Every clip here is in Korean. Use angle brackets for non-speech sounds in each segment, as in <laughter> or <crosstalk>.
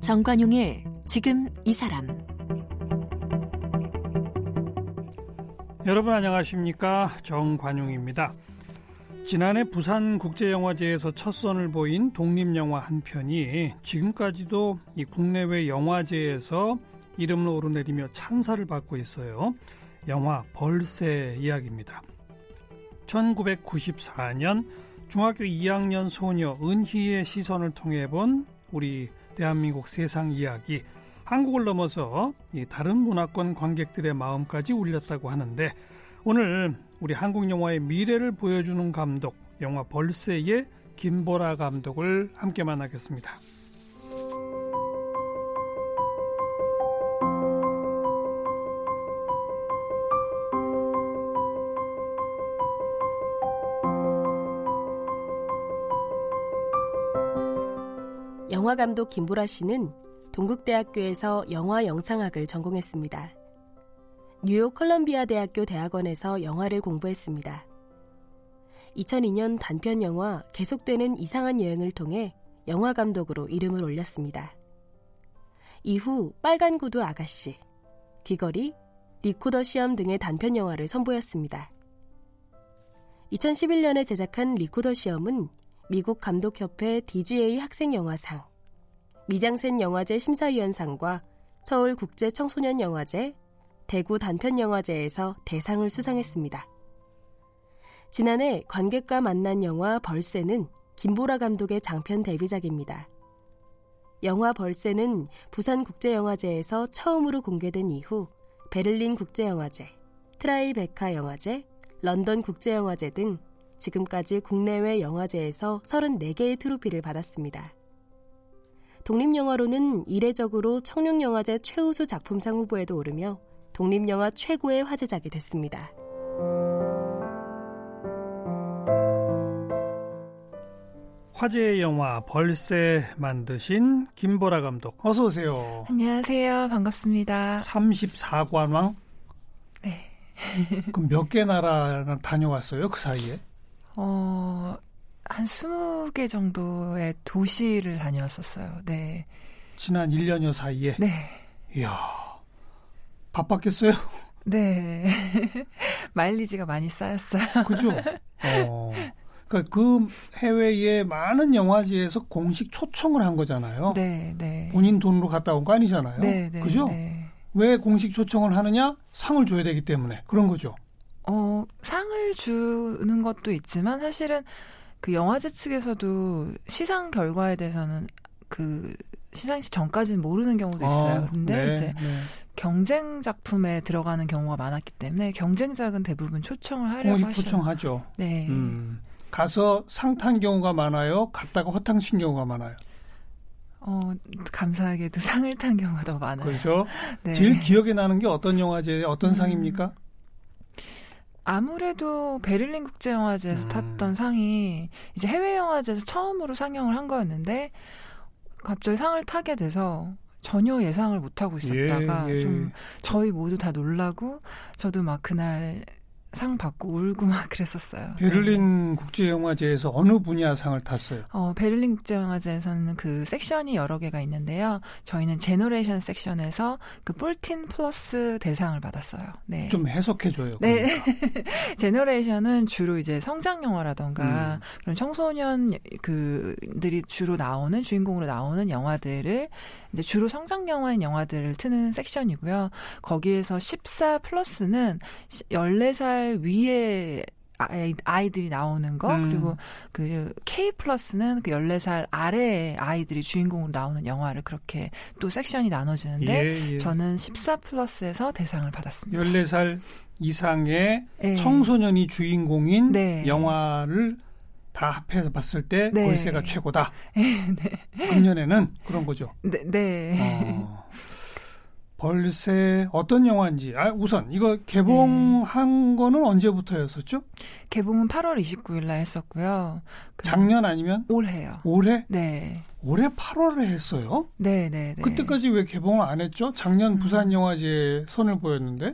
정관용의 지금 이 사람 여러분 안녕하십니까 정관용입니다. 지난해 부산국제영화제에서 첫 선을 보인 독립영화 한 편이 지금까지도 이 국내외 영화제에서 이름을 오르내리며 찬사를 받고 있어요. 영화 벌새 이야기입니다. 1994년 중학교 2학년 소녀 은희의 시선을 통해 본 우리 대한민국 세상 이야기 한국을 넘어서 다른 문화권 관객들의 마음까지 울렸다고 하는데 오늘 우리 한국 영화의 미래를 보여주는 감독 영화 벌새의 김보라 감독을 함께 만나겠습니다. 영화 감독 김보라 씨는 동국대학교에서 영화 영상학을 전공했습니다. 뉴욕 컬럼비아 대학교 대학원에서 영화를 공부했습니다. 2002년 단편 영화 계속되는 이상한 여행을 통해 영화 감독으로 이름을 올렸습니다. 이후 빨간 구두 아가씨, 귀걸이, 리코더 시험 등의 단편 영화를 선보였습니다. 2011년에 제작한 리코더 시험은 미국 감독협회 DGA 학생영화상, 미장센 영화제 심사위원상과 서울국제청소년영화제, 대구 단편영화제에서 대상을 수상했습니다. 지난해 관객과 만난 영화 벌새는 김보라 감독의 장편 데뷔작입니다. 영화 벌새는 부산국제영화제에서 처음으로 공개된 이후 베를린 국제영화제, 트라이베카 영화제, 런던 국제영화제 등 지금까지 국내외 영화제에서 34개의 트로피를 받았습니다. 독립영화로는 이례적으로 청룡영화제 최우수 작품상 후보에도 오르며 독립영화 최고의 화제작이 됐습니다. 화제의 영화 벌새 만드신 김보라 감독 어서 오세요. 안녕하세요. 반갑습니다. 34관왕? 네. 그럼 몇 개 나라 다녀왔어요? 그 사이에? 어, 한 20개 정도의 도시를 다녀왔었어요. 네. 지난 1년여 사이에? 네. 이야, 바빴겠어요? 네. <laughs> 마일리지가 많이 쌓였어요. 그죠? <laughs> 어. 그러니까 그 해외의 많은 영화제에서 공식 초청을 한 거잖아요. 네, 네. 본인 돈으로 갔다 온 거 아니잖아요. 네, 네. 그죠? 네. 왜 공식 초청을 하느냐? 상을 줘야 되기 때문에 그런 거죠. 어, 상을 주는 것도 있지만 사실은 그 영화제 측에서도 시상 결과에 대해서는 그 시상식 전까지는 모르는 경우도 있어요. 아, 그런데 네, 이제 네. 경쟁 작품에 들어가는 경우가 많았기 때문에 경쟁작은 대부분 초청을 하려고 공식 하죠. 초청하죠. 네. 음. 가서 상 탄 경우가 많아요. 갔다가 허탕 친 경우가 많아요. 어, 감사하게도 <laughs> 상을 탄 경우가 더 많아요. 그렇죠. 네. 제일 기억에 나는 게 어떤 영화제, 어떤 음. 상입니까? 아무래도 베를린 국제영화제에서 음. 탔던 상이 이제 해외 영화제에서 처음으로 상영을 한 거였는데 갑자기 상을 타게 돼서 전혀 예상을 못 하고 있었다가 예, 예. 좀 저희 모두 다 놀라고 저도 막 그날 상 받고 울고 막 그랬었어요. 네. 베를린 국제영화제에서 어느 분야 상을 탔어요? 어, 베를린 국제영화제에서는 그 섹션이 여러 개가 있는데요. 저희는 Generation 섹션에서 그 Fourteen Plus 대상을 받았어요. 네. 좀 해석해줘요. 네. 그러니까. <laughs> Generation은 주로 이제 성장 영화라던가 음. 그런 청소년 그들이 주로 나오는 주인공으로 나오는 영화들을 이제 주로 성장 영화인 영화들을 트는 섹션이고요. 거기에서 14 Plus는 14살 위에 아이- 아이들이 나오는 거 음. 그리고 그 K 플러스는 그 14살 아래의 아이들이 주인공으로 나오는 영화를 그렇게 또 섹션이 나눠지는데 예, 예. 저는 14 플러스에서 대상을 받았습니다. 14살 이상의 네. 청소년이 주인공인 네. 영화를 다 합해서 봤을 때 네. 벌새가 최고다. <laughs> 금년에는 그런 거죠. 네, 네. 어. 벌새 어떤 영화인지 아, 우선 이거 개봉한 네. 거는 언제부터였었죠? 개봉은 8월 29일 날 했었고요. 그 작년 아니면 올해요. 올해? 네. 올해 8월에 했어요. 네, 네, 네. 그때까지 왜 개봉을 안 했죠? 작년 음. 부산 영화제에 선을 보였는데.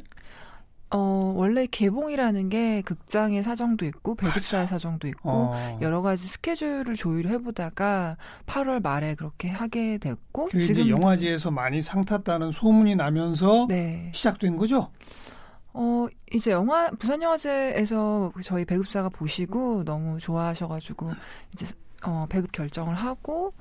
어, 원래 개봉이라는 게 극장의 사정도 있고 배급사의 사정도 있고 어. 여러 가지 스케줄을 조율해 보다가 8월 말에 그렇게 하게 됐고 지금 영화제에서 많이 상 탔다는 소문이 나면서 네. 시작된 거죠? 어, 이제 영화, 부산 영화제에서 저희 배급사가 보시고 너무 좋아하셔 가지고, 이제, 어, 배급 결정을 하고,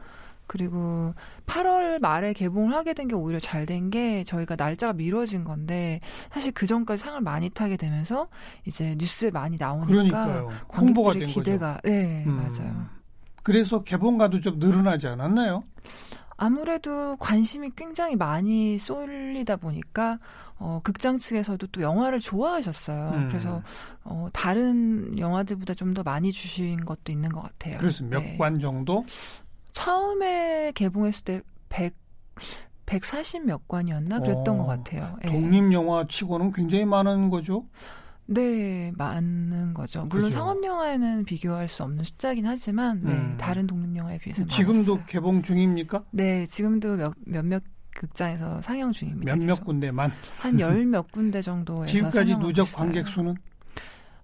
그리고 8월 말에 개봉을 하게 된 게 오히려 잘 된 게 저희가 날짜가 미뤄진 건데, 사실 그 전까지 상을 많이 타게 되면서, 이제 뉴스에 많이 나오니까, 관객들의 된 기대가, 거죠. 네, 음. 맞아요. 그래서 개봉가도 좀 늘어나지 않았나요? 아무래도 관심이 굉장히 많이 쏠리다 보니까 어, 극장 측에서도 또 영화를 좋아하셨어요. 음. 그래서 어, 다른 영화들보다 좀 더 많이 주신 것도 있는 것 같아요. 그래서 몇 네. 관 정도? 처음에 개봉했을 때 100, 140 몇 관이었나 그랬던 어, 것 같아요. 예. 독립 영화 치고는 굉장히 많은 거죠. 네, 많은 거죠. 물론 그죠. 상업 영화에는 비교할 수 없는 숫자긴 하지만 네, 음. 다른 독립 영화에 비해서 지금도 많았어요. 개봉 중입니까? 네, 지금도 몇, 몇몇 극장에서 상영 중입니다. 몇몇. 군데만. 한 열 몇 군데 정도에서 지금까지 누적 있어요. 관객 수는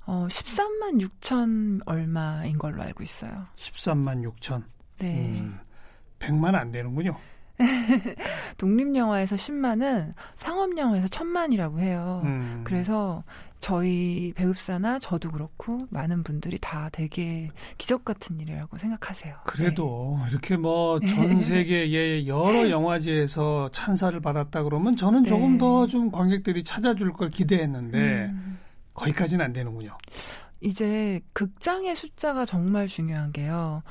어, 13만 6천 얼마인 걸로 알고 있어요. 13만 6천. 네. 음, 100만 안 되는군요. <laughs> 독립영화에서 10만은 상업영화에서 1000만이라고 해요. 음. 그래서 저희 배급사나 저도 그렇고 많은 분들이 다 되게 기적 같은 일이라고 생각하세요. 그래도 이렇게 뭐 <laughs> 전 세계의 여러 영화제에서 찬사를 받았다 그러면 저는 조금 네. 더좀 관객들이 찾아줄 걸 네. 기대했는데 음. 거기까지는 안 되는군요. 이제 극장의 숫자가 정말 중요한 게요.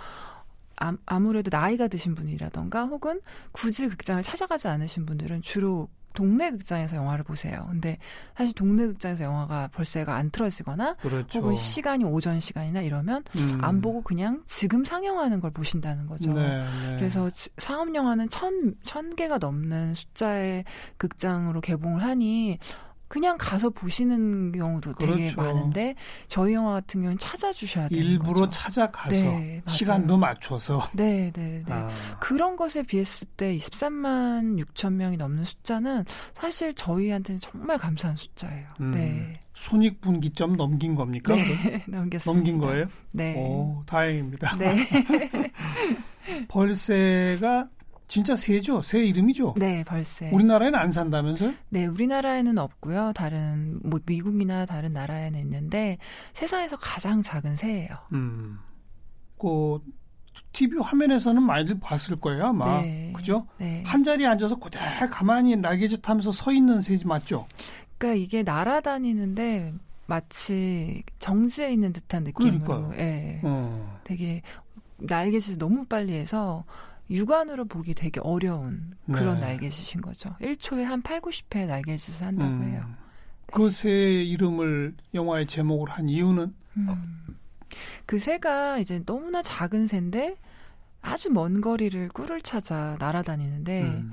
아, 아무래도 나이가 드신 분이라던가 혹은 굳이 극장을 찾아가지 않으신 분들은 주로 동네 극장에서 영화를 보세요. 근데 사실 동네 극장에서 영화가 벌새가 안 틀어지거나 그렇죠. 혹은 시간이 오전 시간이나 이러면 음. 안 보고 그냥 지금 상영하는 걸 보신다는 거죠. 네, 네. 그래서 지- 상업 영화는 천, 천 개가 넘는 숫자의 극장으로 개봉을 하니 그냥 가서 보시는 경우도 되게 그렇죠. 많은데 저희 영화 같은 경우는 찾아주셔야 되는 일부러 거죠. 찾아가서 네. 시간도 맞춰서 네, 네, 네. 아, 그런 것에 비했을 때 23만 6천 명이 넘는 숫자는 사실 저희한테는 정말 감사한 숫자예요. 음, 네. 손익분기점 넘긴 겁니까? 네, <laughs> 넘겼습니다. 넘긴 거예요? 네. 오, 다행입니다. 네. <laughs> 벌새가 진짜 새죠? 새 이름이죠? 네, 벌새. 우리나라에는 안 산다면서요? 네, 우리나라에는 없고요. 다른 뭐 미국이나 다른 나라에는 있는데 세상에서 가장 작은 새예요. 음. 그 TV 화면에서는 많이들 봤을 거예요, 아마. 네. 그죠? 네. 한 자리에 앉아서 그대로 가만히 날개짓 하면서 서 있는 새지 맞죠? 그러니까 이게 날아다니는데 마치 정지해 있는 듯한 느낌으로 그러니까요. 예. 어. 되게 날개짓을 너무 빨리 해서 육안으로 보기 되게 어려운 그런 네. 날개짓인 거죠. 1초에 한 8, 90회 날개짓을 한다고 음. 해요. 그 새의 이름을 영화의 제목을 한 이유는 음. 그 새가 이제 너무나 작은 새인데 아주 먼 거리를 꿀을 찾아 날아다니는데 음.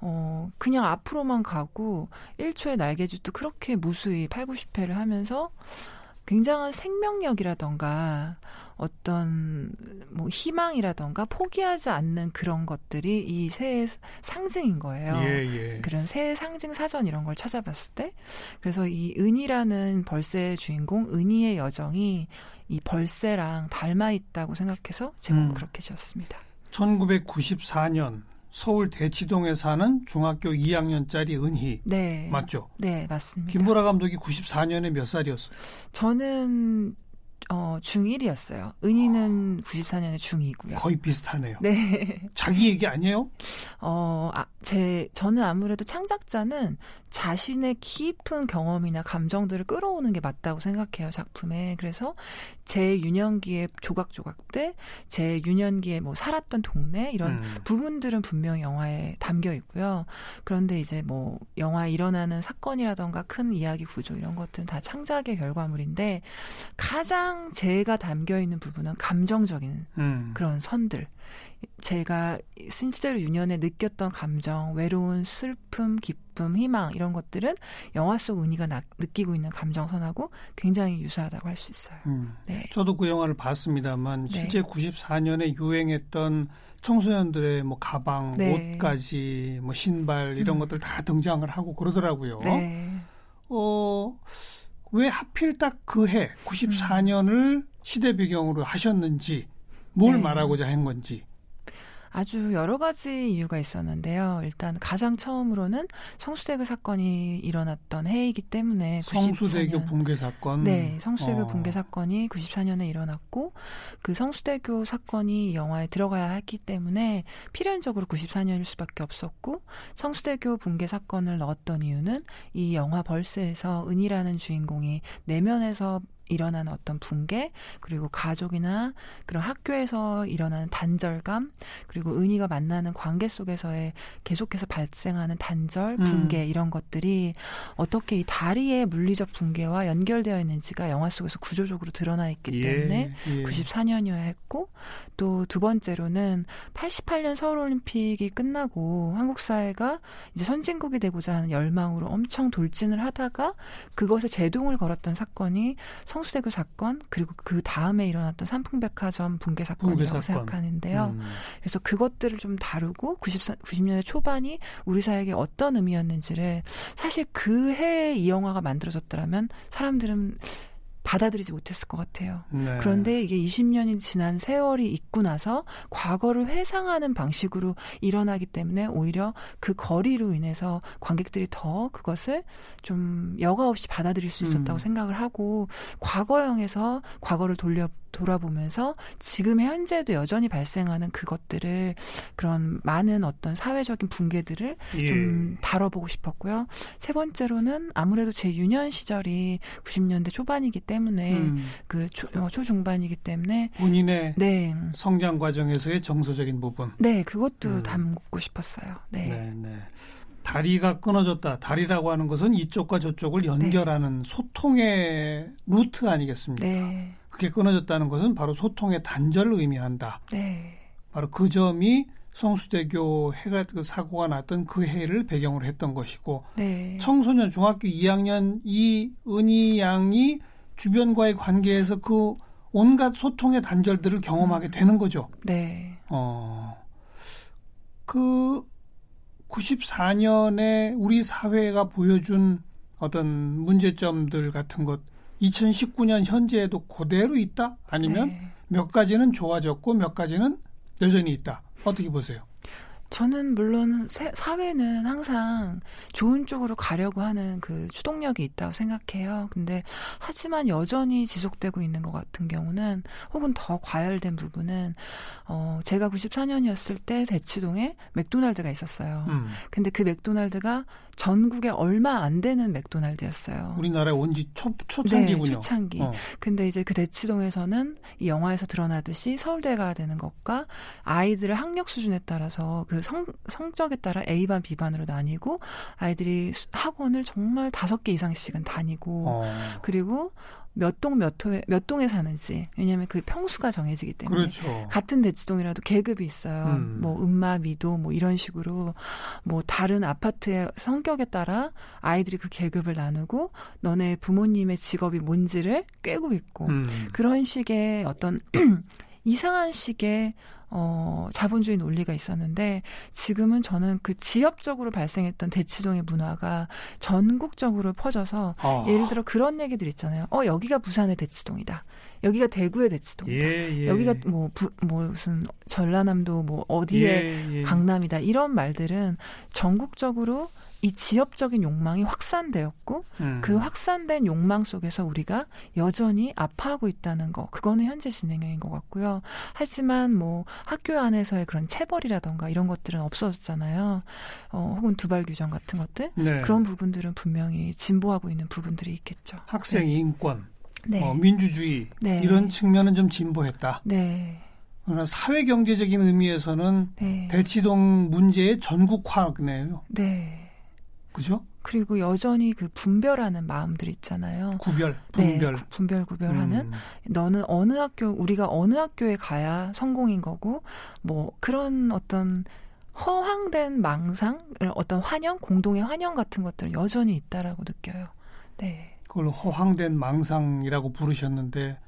어 그냥 앞으로만 가고 1초의 날개짓도 그렇게 무수히 8, 90회를 하면서 굉장한 생명력이라던가 어떤 뭐 희망이라던가 포기하지 않는 그런 것들이 이 새의 상징인 거예요. 예, 예. 그런 새의 상징 사전 이런 걸 찾아봤을 때 그래서 이 은이라는 벌새의 주인공 은이의 여정이 이 벌새랑 닮아 있다고 생각해서 제목을 음. 그렇게 지었습니다. 1994년 서울 대치동에 사는 중학교 2학년짜리 은희 네. 맞죠? 네, 맞습니다. 김보라 감독이 94년에 몇 살이었어요? 저는 어 중1이었어요. 은희는 94년에 중2고요. 거의 비슷하네요. 네. 자기 얘기 아니에요? 어, 아, 제, 저는 아무래도 창작자는 자신의 깊은 경험이나 감정들을 끌어오는 게 맞다고 생각해요, 작품에. 그래서 제 유년기의 조각조각 때, 제 유년기에 뭐 살았던 동네, 이런 음. 부분들은 분명히 영화에 담겨 있고요. 그런데 이제 뭐 영화에 일어나는 사건이라던가 큰 이야기 구조 이런 것들은 다 창작의 결과물인데 가장 가장 제가 담겨 있는 부분은 감정적인 음. 그런 선들. 제가 실제로 유년에 느꼈던 감정, 외로운 슬픔, 기쁨, 희망 이런 것들은 영화 속 은희가 나, 느끼고 있는 감정선하고 굉장히 유사하다고 할 수 있어요. 음. 네. 저도 그 영화를 봤습니다만 네. 실제 94년에 유행했던 청소년들의 뭐 가방, 네. 옷까지 뭐 신발 이런 음. 것들 다 등장을 하고 그러더라고요. 네. 어, 왜 하필 딱 그 해, 94년을 시대 배경으로 하셨는지, 뭘 네. 말하고자 한 건지. 아주 여러 가지 이유가 있었는데요. 일단 가장 처음으로는 성수대교 사건이 일어났던 해이기 때문에 성수대교 94년 붕괴 사건. 네, 성수대교 어. 붕괴 사건이 94년에 일어났고 그 성수대교 사건이 영화에 들어가야 했기 때문에 필연적으로 94년일 수밖에 없었고 성수대교 붕괴 사건을 넣었던 이유는 이 영화 벌스에서 은이라는 주인공이 내면에서 일어나는 어떤 붕괴 그리고 가족이나 그런 학교에서 일어나는 단절감 그리고 은희가 만나는 관계 속에서의 계속해서 발생하는 단절 음. 붕괴 이런 것들이 어떻게 이 다리의 물리적 붕괴와 연결되어 있는지가 영화 속에서 구조적으로 드러나 있기 때문에 예. 94년이어야 했고 또 두 번째로는 88년 서울올림픽이 끝나고 한국 사회가 이제 선진국이 되고자 하는 열망으로 엄청 돌진을 하다가 그것에 제동을 걸었던 사건이 성 수대교 사건 그리고 그 다음에 일어났던 삼풍백화점 붕괴 사건이라고 붕괴 사건. 생각하는데요. 음. 그래서 그것들을 좀 다루고 94, 90년대 초반이 우리 사회에게 어떤 의미였는지를 사실 그 해에 이 영화가 만들어졌더라면 사람들은 받아들이지 못했을 것 같아요. 네. 그런데 이게 20년이 지난 세월이 있고 나서 과거를 회상하는 방식으로 일어나기 때문에 오히려 그 거리로 인해서 관객들이 더 그것을 좀 여과 없이 받아들일 수 있었다고 음. 생각을 하고 과거형에서 과거를 돌려 돌아보면서 지금의 현재도 여전히 발생하는 그것들을 그런 많은 어떤 사회적인 붕괴들을 예. 좀 다뤄보고 싶었고요. 세 번째로는 아무래도 제 유년 시절이 90년대 초반이기 때문에 음. 그 초, 어, 초중반이기 때문에 본인의 네. 성장 과정에서의 정서적인 부분. 네, 그것도 음. 담고 싶었어요. 네. 네, 네. 다리가 끊어졌다. 다리라고 하는 것은 이쪽과 저쪽을 연결하는 소통의 루트 아니겠습니까? 네. 그게 끊어졌다는 것은 바로 소통의 단절을 의미한다. 네. 바로 그 점이 성수대교 해가 그 사고가 났던 그 해를 배경으로 했던 것이고 네. 청소년 중학교 2학년 이 은희 양이 주변과의 관계에서 그 온갖 소통의 단절들을 경험하게 되는 거죠. 네. 어, 그 94년에 우리 사회가 보여준 어떤 문제점들 같은 것 2019년 현재에도 그대로 있다? 아니면 네. 몇 가지는 좋아졌고 몇 가지는 여전히 있다. 어떻게 보세요? 저는 물론 세- 사회는 항상 좋은 쪽으로 가려고 하는 그 추동력이 있다고 생각해요. 근데 하지만 여전히 지속되고 있는 것 같은 경우는 혹은 더 과열된 부분은 어 제가 94년이었을 때 대치동에 맥도날드가 있었어요. 음, 근데 그 맥도날드가 전국에 얼마 안 되는 맥도날드였어요. 우리나라에 온지 네, 초창기군요. 초창기. 어, 근데 이제 그 대치동에서는 이 영화에서 드러나듯이 서울대가 되는 것과 아이들의 학력 수준에 따라서 그 성, 성적에 따라 A반, B반으로 나뉘고 아이들이 수- 학원을 정말 다섯 개 이상씩은 다니고 어, 그리고 몇동몇 호에 몇 동에 사는지 왜냐하면 그 평수가 정해지기 때문에 그렇죠. 같은 대치동이라도 계급이 있어요. 음. 뭐 음마, 미도 뭐 이런 식으로 뭐 다른 아파트의 성격에 따라 아이들이 그 계급을 나누고 너네 부모님의 직업이 뭔지를 꿰고 있고 음, 그런 식의 어떤 <clears throat> 이상한 식의 어, 자본주의 논리가 있었는데 지금은 저는 그 지역적으로 발생했던 대치동의 문화가 전국적으로 퍼져서 아, 예를 들어 그런 얘기들 있잖아요. 어 여기가 부산의 대치동이다. 여기가 대구의 대치동이다. 예, 예. 여기가 뭐, 부, 뭐 무슨 전라남도 뭐 어디에 예, 예. 강남이다 이런 말들은 전국적으로 이 지역적인 욕망이 확산되었고 음. 그 확산된 욕망 속에서 우리가 여전히 아파하고 있다는 거 그거는 현재 진행형인 것 같고요. 하지만 뭐 학교 안에서의 그런 체벌이라던가 이런 것들은 없어졌잖아요. 어, 혹은 두발 규정 같은 것들 네. 그런 부분들은 분명히 진보하고 있는 부분들이 있겠죠. 학생 인권, 네. 어, 민주주의 네. 이런 측면은 좀 진보했다. 네. 그러나 사회 경제적인 의미에서는 네. 대치동 문제의 전국화네요. 네. 그죠? 그리고 여전히 그 분별하는 마음들 있잖아요. 구별, 분별. 네, 분별 구별하는. 음. 너는 어느 학교, 우리가 어느 학교에 가야 성공인 거고, 뭐 그런 어떤 허황된 망상, 어떤 환영, 공동의 환영 같은 것들 여전히 있다라고 느껴요. 네. 그걸 허황된 망상이라고 부르셨는데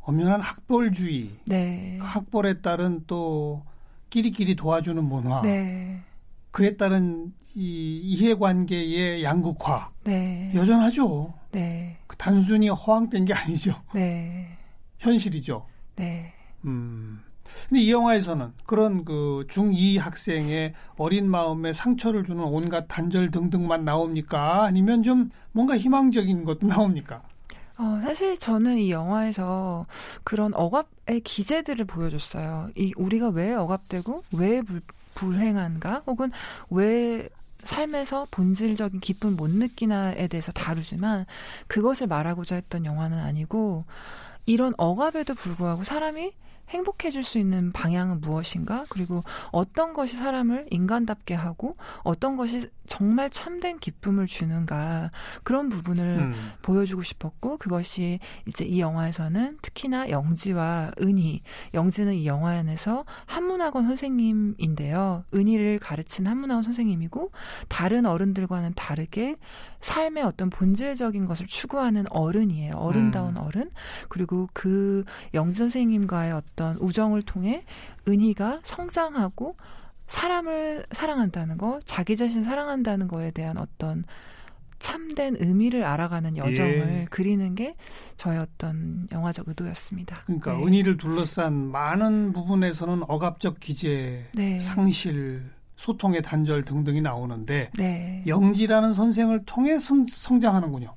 엄연한 학벌주의, 네. 학벌에 따른 또 끼리끼리 도와주는 문화, 네. 그에 따른 이 이해관계의 양극화 네. 여전하죠. 네. 그 단순히 허황된 게 아니죠. 네. 현실이죠. 네. 음. 근데 이 영화에서는 그런 그 중2 학생의 어린 마음에 상처를 주는 온갖 단절 등등만 나옵니까? 아니면 좀 뭔가 희망적인 것도 나옵니까? 어, 사실 저는 이 영화에서 그런 억압의 기제들을 보여줬어요. 이 우리가 왜 억압되고 왜 불, 불행한가? 혹은 왜 삶에서 본질적인 기쁨 못 느끼나에 대해서 다루지만 그것을 말하고자 했던 영화는 아니고 이런 억압에도 불구하고 사람이 행복해질 수 있는 방향은 무엇인가? 그리고 어떤 것이 사람을 인간답게 하고 어떤 것이 정말 참된 기쁨을 주는가 그런 부분을 음. 보여주고 싶었고 그것이 이제 이 영화에서는 특히나 영지와 은희 영지는 이 영화 안에서 한문학원 선생님인데요 은희를 가르친 한문학원 선생님이고 다른 어른들과는 다르게 삶의 어떤 본질적인 것을 추구하는 어른이에요 어른다운 음. 어른 그리고 그 영지 선생님과의 어떤 우정을 통해 은희가 성장하고 사람을 사랑한다는 거, 자기 자신 사랑한다는 거에 대한 어떤 참된 의미를 알아가는 여정을 예. 그리는 게 저의 어떤 영화적 의도였습니다. 그러니까 네. 은희를 둘러싼 많은 부분에서는 억압적 기재, 네. 상실, 소통의 단절 등등이 나오는데 네. 영지라는 선생을 통해 성, 성장하는군요.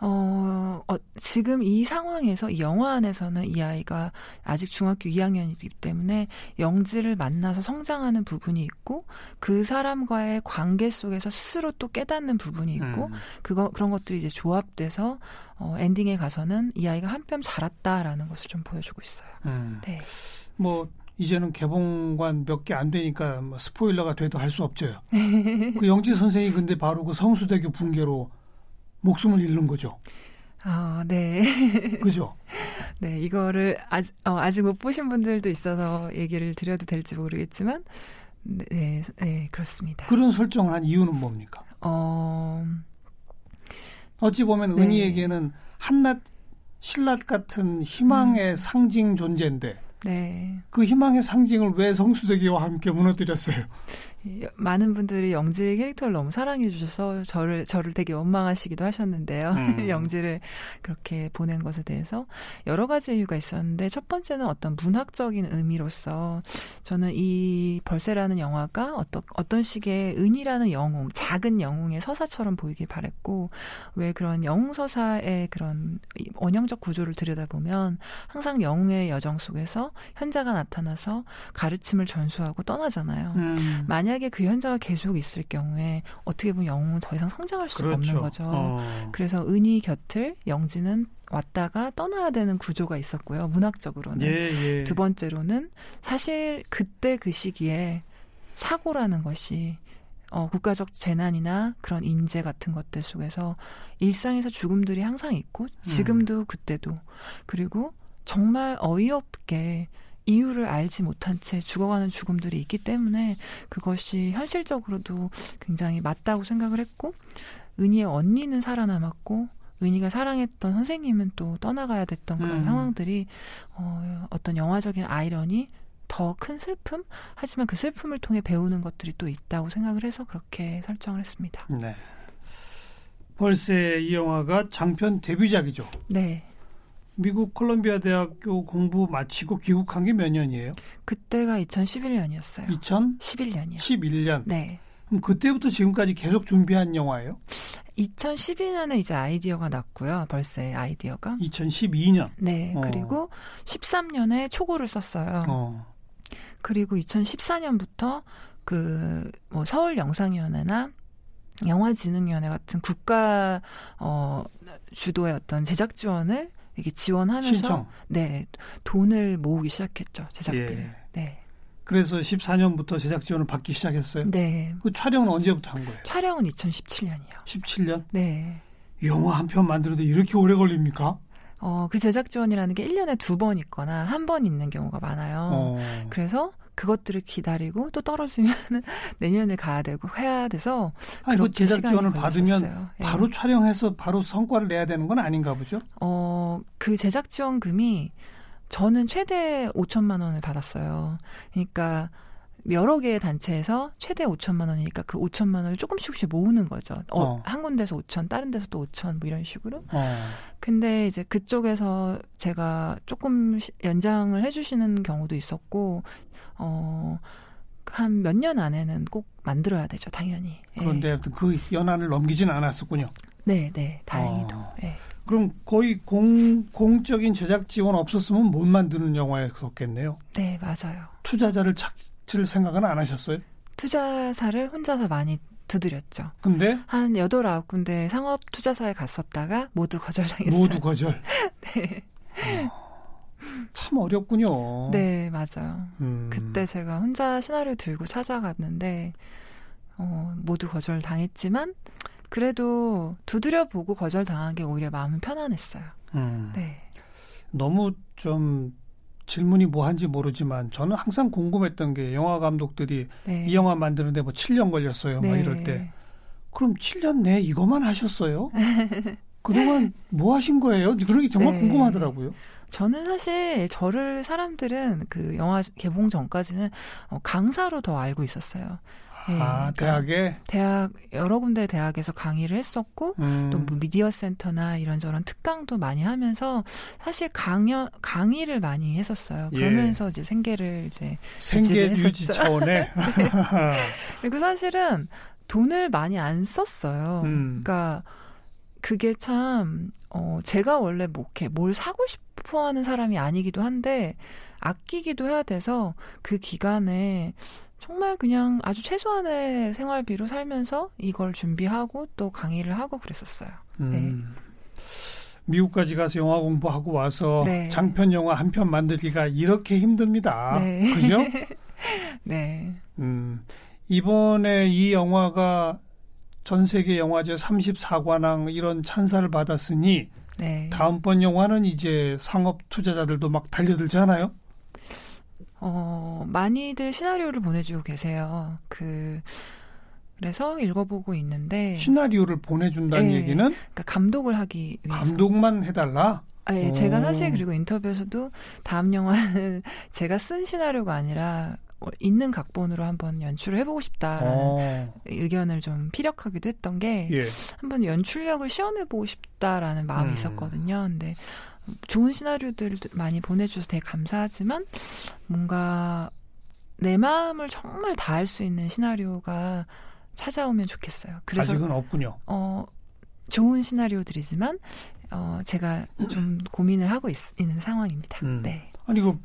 어, 어, 지금 이 상황에서 이 영화 안에서는 이 아이가 아직 중학교 2학년이기 때문에 영지를 만나서 성장하는 부분이 있고 그 사람과의 관계 속에서 스스로 또 깨닫는 부분이 있고 음. 그거 그런 것들이 이제 조합돼서 어, 엔딩에 가서는 이 아이가 한 뼘 자랐다라는 것을 좀 보여주고 있어요. 음. 네. 뭐 이제는 개봉관 몇 개 안 되니까 뭐 스포일러가 돼도 할 수 없죠. <laughs> 그 영지 선생이 근데 바로 그 성수대교 붕괴로 목숨을 잃는 거죠. 아, 네. <laughs> 그죠? 네, 이거를 아직, 어, 아직 못 보신 분들도 있어서 얘기를 드려도 될지 모르겠지만, 네, 네, 네, 그렇습니다. 그런 설정을 한 이유는 뭡니까? 어, 어찌 보면 네. 은희에게는 한낱 신랏 같은 희망의 음. 상징 존재인데 네. 그 희망의 상징을 왜 성수대교와 함께 무너뜨렸어요? 이- 많은 분들이 영지의 캐릭터를 너무 사랑해 주셔서 저를 저를 되게 원망하시기도 하셨는데요. 음. <laughs> 영지를 그렇게 보낸 것에 대해서 여러 가지 이유가 있었는데 첫 번째는 어떤 문학적인 의미로서 저는 이 벌새라는 영화가 어떤 어떤 식의 은이라는 영웅, 작은 영웅의 서사처럼 보이길 바랬고 왜 그런 영웅 서사의 그런 이 원형적 구조를 들여다보면 항상 영웅의 여정 속에서 현자가 나타나서 가르침을 전수하고 떠나잖아요. 음, 만약 에 그 현자가 계속 있을 경우에 어떻게 보면 영웅은 더 이상 성장할 수가 없는 거죠. 어. 그래서 은희 곁을 영지는 왔다가 떠나야 되는 구조가 있었고요. 문학적으로는. 예, 예. 두 번째로는 사실 그때 그 시기에 사고라는 것이 어, 국가적 재난이나 그런 인재 같은 것들 속에서 일상에서 죽음들이 항상 있고 지금도 그때도 그리고 정말 어이없게 이유를 알지 못한 채 죽어가는 죽음들이 있기 때문에 그것이 현실적으로도 굉장히 맞다고 생각을 했고 은희의 언니는 살아남았고 은희가 사랑했던 선생님은 또 떠나가야 됐던 그런 음. 상황들이 어, 어떤 영화적인 아이러니 더 큰 슬픔 하지만 그 슬픔을 통해 배우는 것들이 또 있다고 생각을 해서 그렇게 설정을 했습니다. 네. 벌새 이 영화가 장편 데뷔작이죠. 네. 미국 콜롬비아 대학교 공부 마치고 귀국한 게 몇 년이에요? 그때가 2011년이었어요. 2011년. 11년이요. 네. 그럼 그때부터 지금까지 계속 준비한 영화예요? 2012년에 이제 아이디어가 났고요. 벌새 아이디어가. 2012년. 네. 어. 그리고 13년에 초고를 썼어요. 어. 그리고 2014년부터 그 뭐 서울 영상위원회나 영화진흥위원회 같은 국가 어 주도의 어떤 제작 지원을 이렇게 지원하면서 신청. 네 돈을 모으기 시작했죠 제작비를. 예. 네. 그래서 14년부터 제작 지원을 받기 시작했어요. 네. 그 촬영은 언제부터 한 거예요? 촬영은 2017년이요. 17년? 네. 영화 한 편 만드는데 이렇게 오래 걸립니까? 어, 그 제작 지원이라는 게 1년에 두 번 있거나 한 번 있는 경우가 많아요. 어. 그래서 그것들을 기다리고 또 떨어지면 <laughs> 내년을 가야 되고 해야 돼서 아니, 그 제작 지원을 받으면 걸렸었어요. 예. 바로 촬영해서 바로 성과를 내야 되는 건 아닌가 보죠? 어, 그 제작 지원금이 저는 최대 5천만 원을 받았어요. 그러니까 여러 개의 단체에서 최대 5천만 원이니까 그 5천만 원을 조금씩 조금씩 모으는 거죠. 어, 어. 한 군데서 5천, 다른 데서 또 5천 뭐 이런 식으로. 어. 근데 이제 그쪽에서 제가 조금 시- 연장을 해 주시는 경우도 있었고, 어, 한 몇 년 안에는 꼭 만들어야 되죠, 당연히. 예. 그런데 아무튼 그 연한을 넘기진 않았었군요. 네, 네, 다행히도. 어. 예. 그럼 거의 공, 공적인 제작 지원 없었으면 못 만드는 영화였었겠네요. 네, 맞아요. 투자자를 찾 을 생각은 안 하셨어요? 투자사를 혼자서 많이 두드렸죠. 근데 한 여덟 아홉 군데 상업 투자사에 갔었다가 모두 거절당했어요. 모두 거절. <laughs> 네. 참 어렵군요. 네, 맞아요. 음. 그때 제가 혼자 시나리오 들고 찾아갔는데 어, 모두 거절 당했지만 그래도 두드려 보고 거절 당한 게 오히려 마음은 편안했어요. 음. 네. 너무 좀 질문이 뭐한지 모르지만 저는 항상 궁금했던 게 영화 감독들이 네. 이 영화 만드는데 뭐 7년 걸렸어요. 막 네. 이럴 때. 그럼 7년 내에 이것만 하셨어요? <laughs> 그동안 뭐 하신 거예요? 그런 게 정말 네. 궁금하더라고요. 저는 사실 저를 사람들은 그 영화 개봉 전까지는 어, 강사로 더 알고 있었어요. 네, 아, 대학에 대학 여러 군데 대학에서 강의를 했었고 음, 또뭐 미디어 센터나 이런저런 특강도 많이 하면서 사실 강연 강의를 많이 했었어요. 예. 그러면서 이제 생계를 이제 생계 유지. 차원에 <laughs> 그리고 사실은 돈을 많이 안 썼어요. 음. 그러니까 그게 참 어, 제가 원래 뭐 이렇게 뭘 사고 싶어 하는 사람이 아니기도 한데 아끼기도 해야 돼서 그 기간에 정말 그냥 아주 최소한의 생활비로 살면서 이걸 준비하고 또 강의를 하고 그랬었어요. 음. 미국까지 가서 영화 공부하고 와서 네. 장편 영화 한 편 만들기가 이렇게 힘듭니다. 네. 그죠? <laughs> 네. 음, 이번에 이 영화가 전 세계 영화제 34관왕 이런 찬사를 받았으니 네. 다음번 영화는 이제 상업 투자자들도 막 달려들잖아요. 어, 많이들 시나리오를 보내주고 계세요. 그, 그래서 읽어보고 있는데, 시나리오를 보내준다는 네. 얘기는 그러니까 감독을 하기 위해서. 감독만 해달라. 아, 예, 오. 제가 사실 그리고 인터뷰에서도 다음 영화는 <laughs> 제가 쓴 시나리오가 아니라 어, 있는 각본으로 한번 연출을 해보고 싶다라는 어, 의견을 좀 피력하기도 했던 게 예. 한번 연출력을 시험해보고 싶다라는 마음이 음. 있었거든요. 근데 좋은 시나리오들을 많이 보내주셔서 되게 감사하지만 뭔가 내 마음을 정말 다할 수 있는 시나리오가 찾아오면 좋겠어요. 그래서 아직은 없군요. 어, 좋은 시나리오들이지만 어, 제가 좀 고민을 하고 있, 는 상황입니다. 음. 네. 아니 그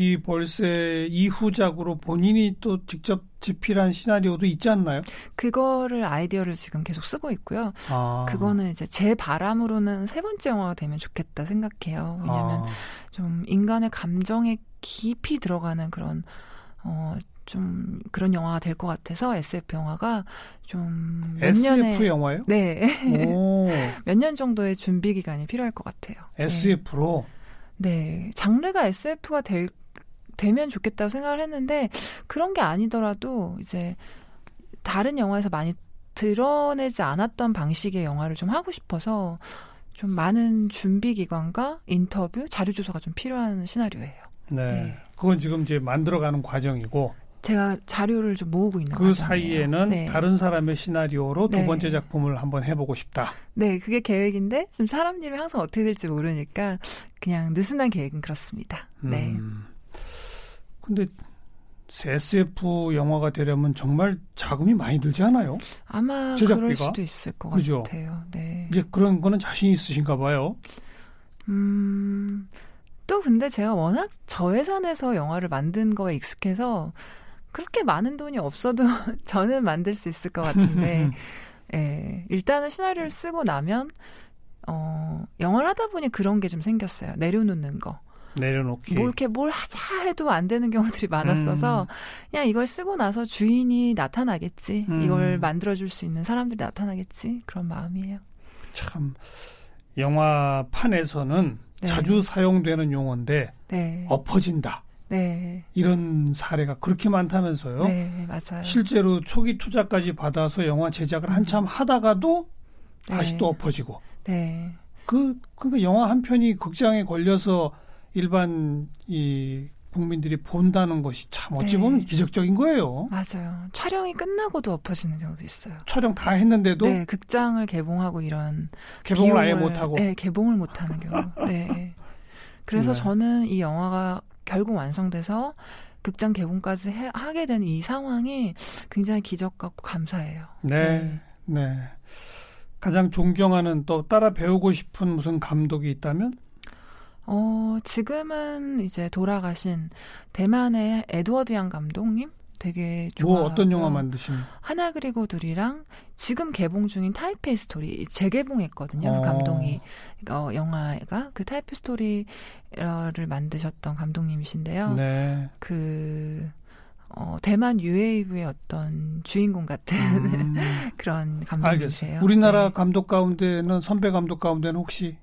이 벌새 이후작으로 본인이 또 직접 집필한 시나리오도 있지 않나요? 그거를 아이디어를 지금 계속 쓰고 있고요. 아, 그거는 이제 제 바람으로는 세 번째 영화가 되면 좋겠다 생각해요. 왜냐하면 아, 좀 인간의 감정에 깊이 들어가는 그런 어, 좀 그런 영화가 될 것 같아서 SF 영화가 좀몇 SF 년의 영화요? 네. 오, <laughs> 몇년 정도의 준비 기간이 필요할 것 같아요. 네. SF로 네, 장르가 SF가 될, 되면 좋겠다고 생각을 했는데 그런 게 아니더라도 이제 다른 영화에서 많이 드러내지 않았던 방식의 영화를 좀 하고 싶어서 좀 많은 준비 기간과 인터뷰, 자료 조사가 좀 필요한 시나리오예요. 네. 네. 그건 지금 이제 만들어가는 과정이고 제가 자료를 좀 모으고 있는 그 과정이에요. 사이에는 네. 다른 사람의 시나리오로 두 네. 번째 작품을 한번 해보고 싶다. 네, 그게 계획인데 지금 사람 일이 항상 어떻게 될지 모르니까 그냥 느슨한 계획은 그렇습니다. 네. 음. 근데 SF 영화가 되려면 정말 자금이 많이 들지 않아요? 아마 제작비가? 그럴 수도 있을 것 그죠? 같아요. 네. 이제 그런 거는 자신 있으신가 봐요. 음, 또 근데 제가 워낙 저예산에서 영화를 만든 거에 익숙해서 그렇게 많은 돈이 없어도 <laughs> 저는 만들 수 있을 것 같은데, <laughs> 예, 일단은 시나리오를 쓰고 나면, 어, 영화를 하다 보니 그런 게 좀 생겼어요. 내려놓는 거. 내려놓기. 뭘 이렇게 뭘 하자 해도 안 되는 경우들이 많았어서 음. 그냥 이걸 쓰고 나서 주인이 나타나겠지. 음. 이걸 만들어줄 수 있는 사람들이 나타나겠지. 그런 마음이에요. 참 영화판에서는 네. 자주 사용되는 용어인데 네. 엎어진다. 네. 이런 사례가 그렇게 많다면서요. 네, 맞아요. 실제로 초기 투자까지 받아서 영화 제작을 한참 하다가도 다시 네. 또 엎어지고. 네. 그, 그러니까 영화 한 편이 극장에 걸려서 일반 이 국민들이 본다는 것이 참 어찌 네. 보면 기적적인 거예요. 맞아요. 촬영이 끝나고도 엎어지는 경우도 있어요. 촬영 다 했는데도 네, 극장을 개봉하고 이런 개봉을 아예 비용을- 못하고. 네, 개봉을 못 하는 경우. 네. 그래서 <laughs> 네. 저는 이 영화가 결국 완성돼서 극장 개봉까지 해- 하게 된 이 상황이 굉장히 기적 같고 감사해요. 네, 네. 가장 존경하는 또 따라 배우고 싶은 무슨 감독이 있다면? 어, 지금은 이제 돌아가신 대만의 에드워드 양 감독님 되게 뭐 좋아하고요. 어떤 영화 만드신? 하나 그리고 둘이랑 지금 개봉 중인 타이페이 스토리 재개봉했거든요. 어. 그 감독이 어, 영화가 그 타이페이 스토리를 만드셨던 감독님이신데요. 네. 그 어, 대만 뉴웨이브의 어떤 주인공 같은 음, <laughs> 그런 알겠어요. 감독님이세요. 우리나라 네. 감독 가운데는 선배 감독 가운데는 혹시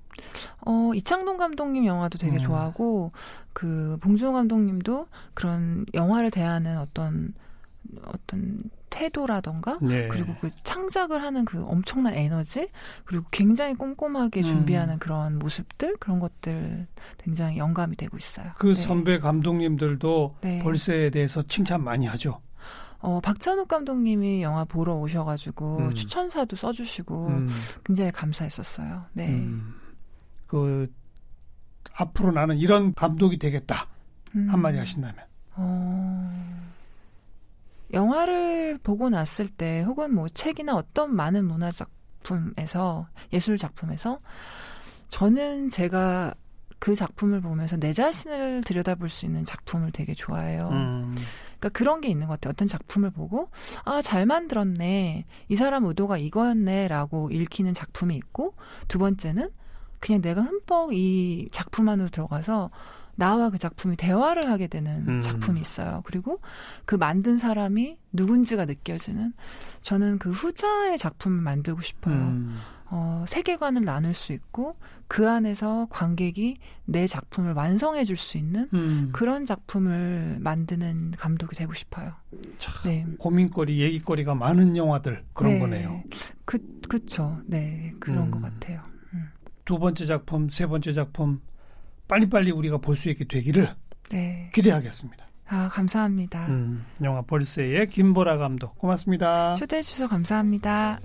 어, 이창동 감독님 영화도 되게 음. 좋아하고 그 봉준호 감독님도 그런 영화를 대하는 어떤 어떤 태도라던가 네. 그리고 그 창작을 하는 그 엄청난 에너지 그리고 굉장히 꼼꼼하게 음. 준비하는 그런 모습들 그런 것들 굉장히 영감이 되고 있어요. 그 네. 선배 감독님들도 네. 벌새에 대해서 칭찬 많이 하죠. 어, 박찬욱 감독님이 영화 보러 오셔가지고 음. 추천사도 써주시고 음, 굉장히 감사했었어요. 네. 음. 그 앞으로 나는 이런 감독이 되겠다 음. 한마디 하신다면. 어, 영화를 보고 났을 때 혹은 뭐 책이나 어떤 많은 문화 작품에서 예술 작품에서 저는 제가 그 작품을 보면서 내 자신을 들여다볼 수 있는 작품을 되게 좋아해요. 음, 그러니까 그런 게 있는 것 같아요. 어떤 작품을 보고 아 잘 만들었네, 이 사람 의도가 이거였네라고 읽히는 작품이 있고 두 번째는 그냥 내가 흠뻑 이 작품 안으로 들어가서 나와 그 작품이 대화를 하게 되는 음. 작품이 있어요. 그리고 그 만든 사람이 누군지가 느껴지는 저는 그 후자의 작품을 만들고 싶어요. 음, 어, 세계관을 나눌 수 있고 그 안에서 관객이 내 작품을 완성해 줄 수 있는 음. 그런 작품을 만드는 감독이 되고 싶어요. 참 네. 고민거리, 얘기거리가 많은 영화들 그런 네. 거네요. 그, 그쵸. 네. 그런 음. 것 같아요. 두 번째 작품, 세 번째 작품 빨리빨리 우리가 볼 수 있게 되기를 네. 기대하겠습니다. 아, 감사합니다. 음, 영화 벌새의 김보라 감독 고맙습니다. 초대해 주셔서 감사합니다.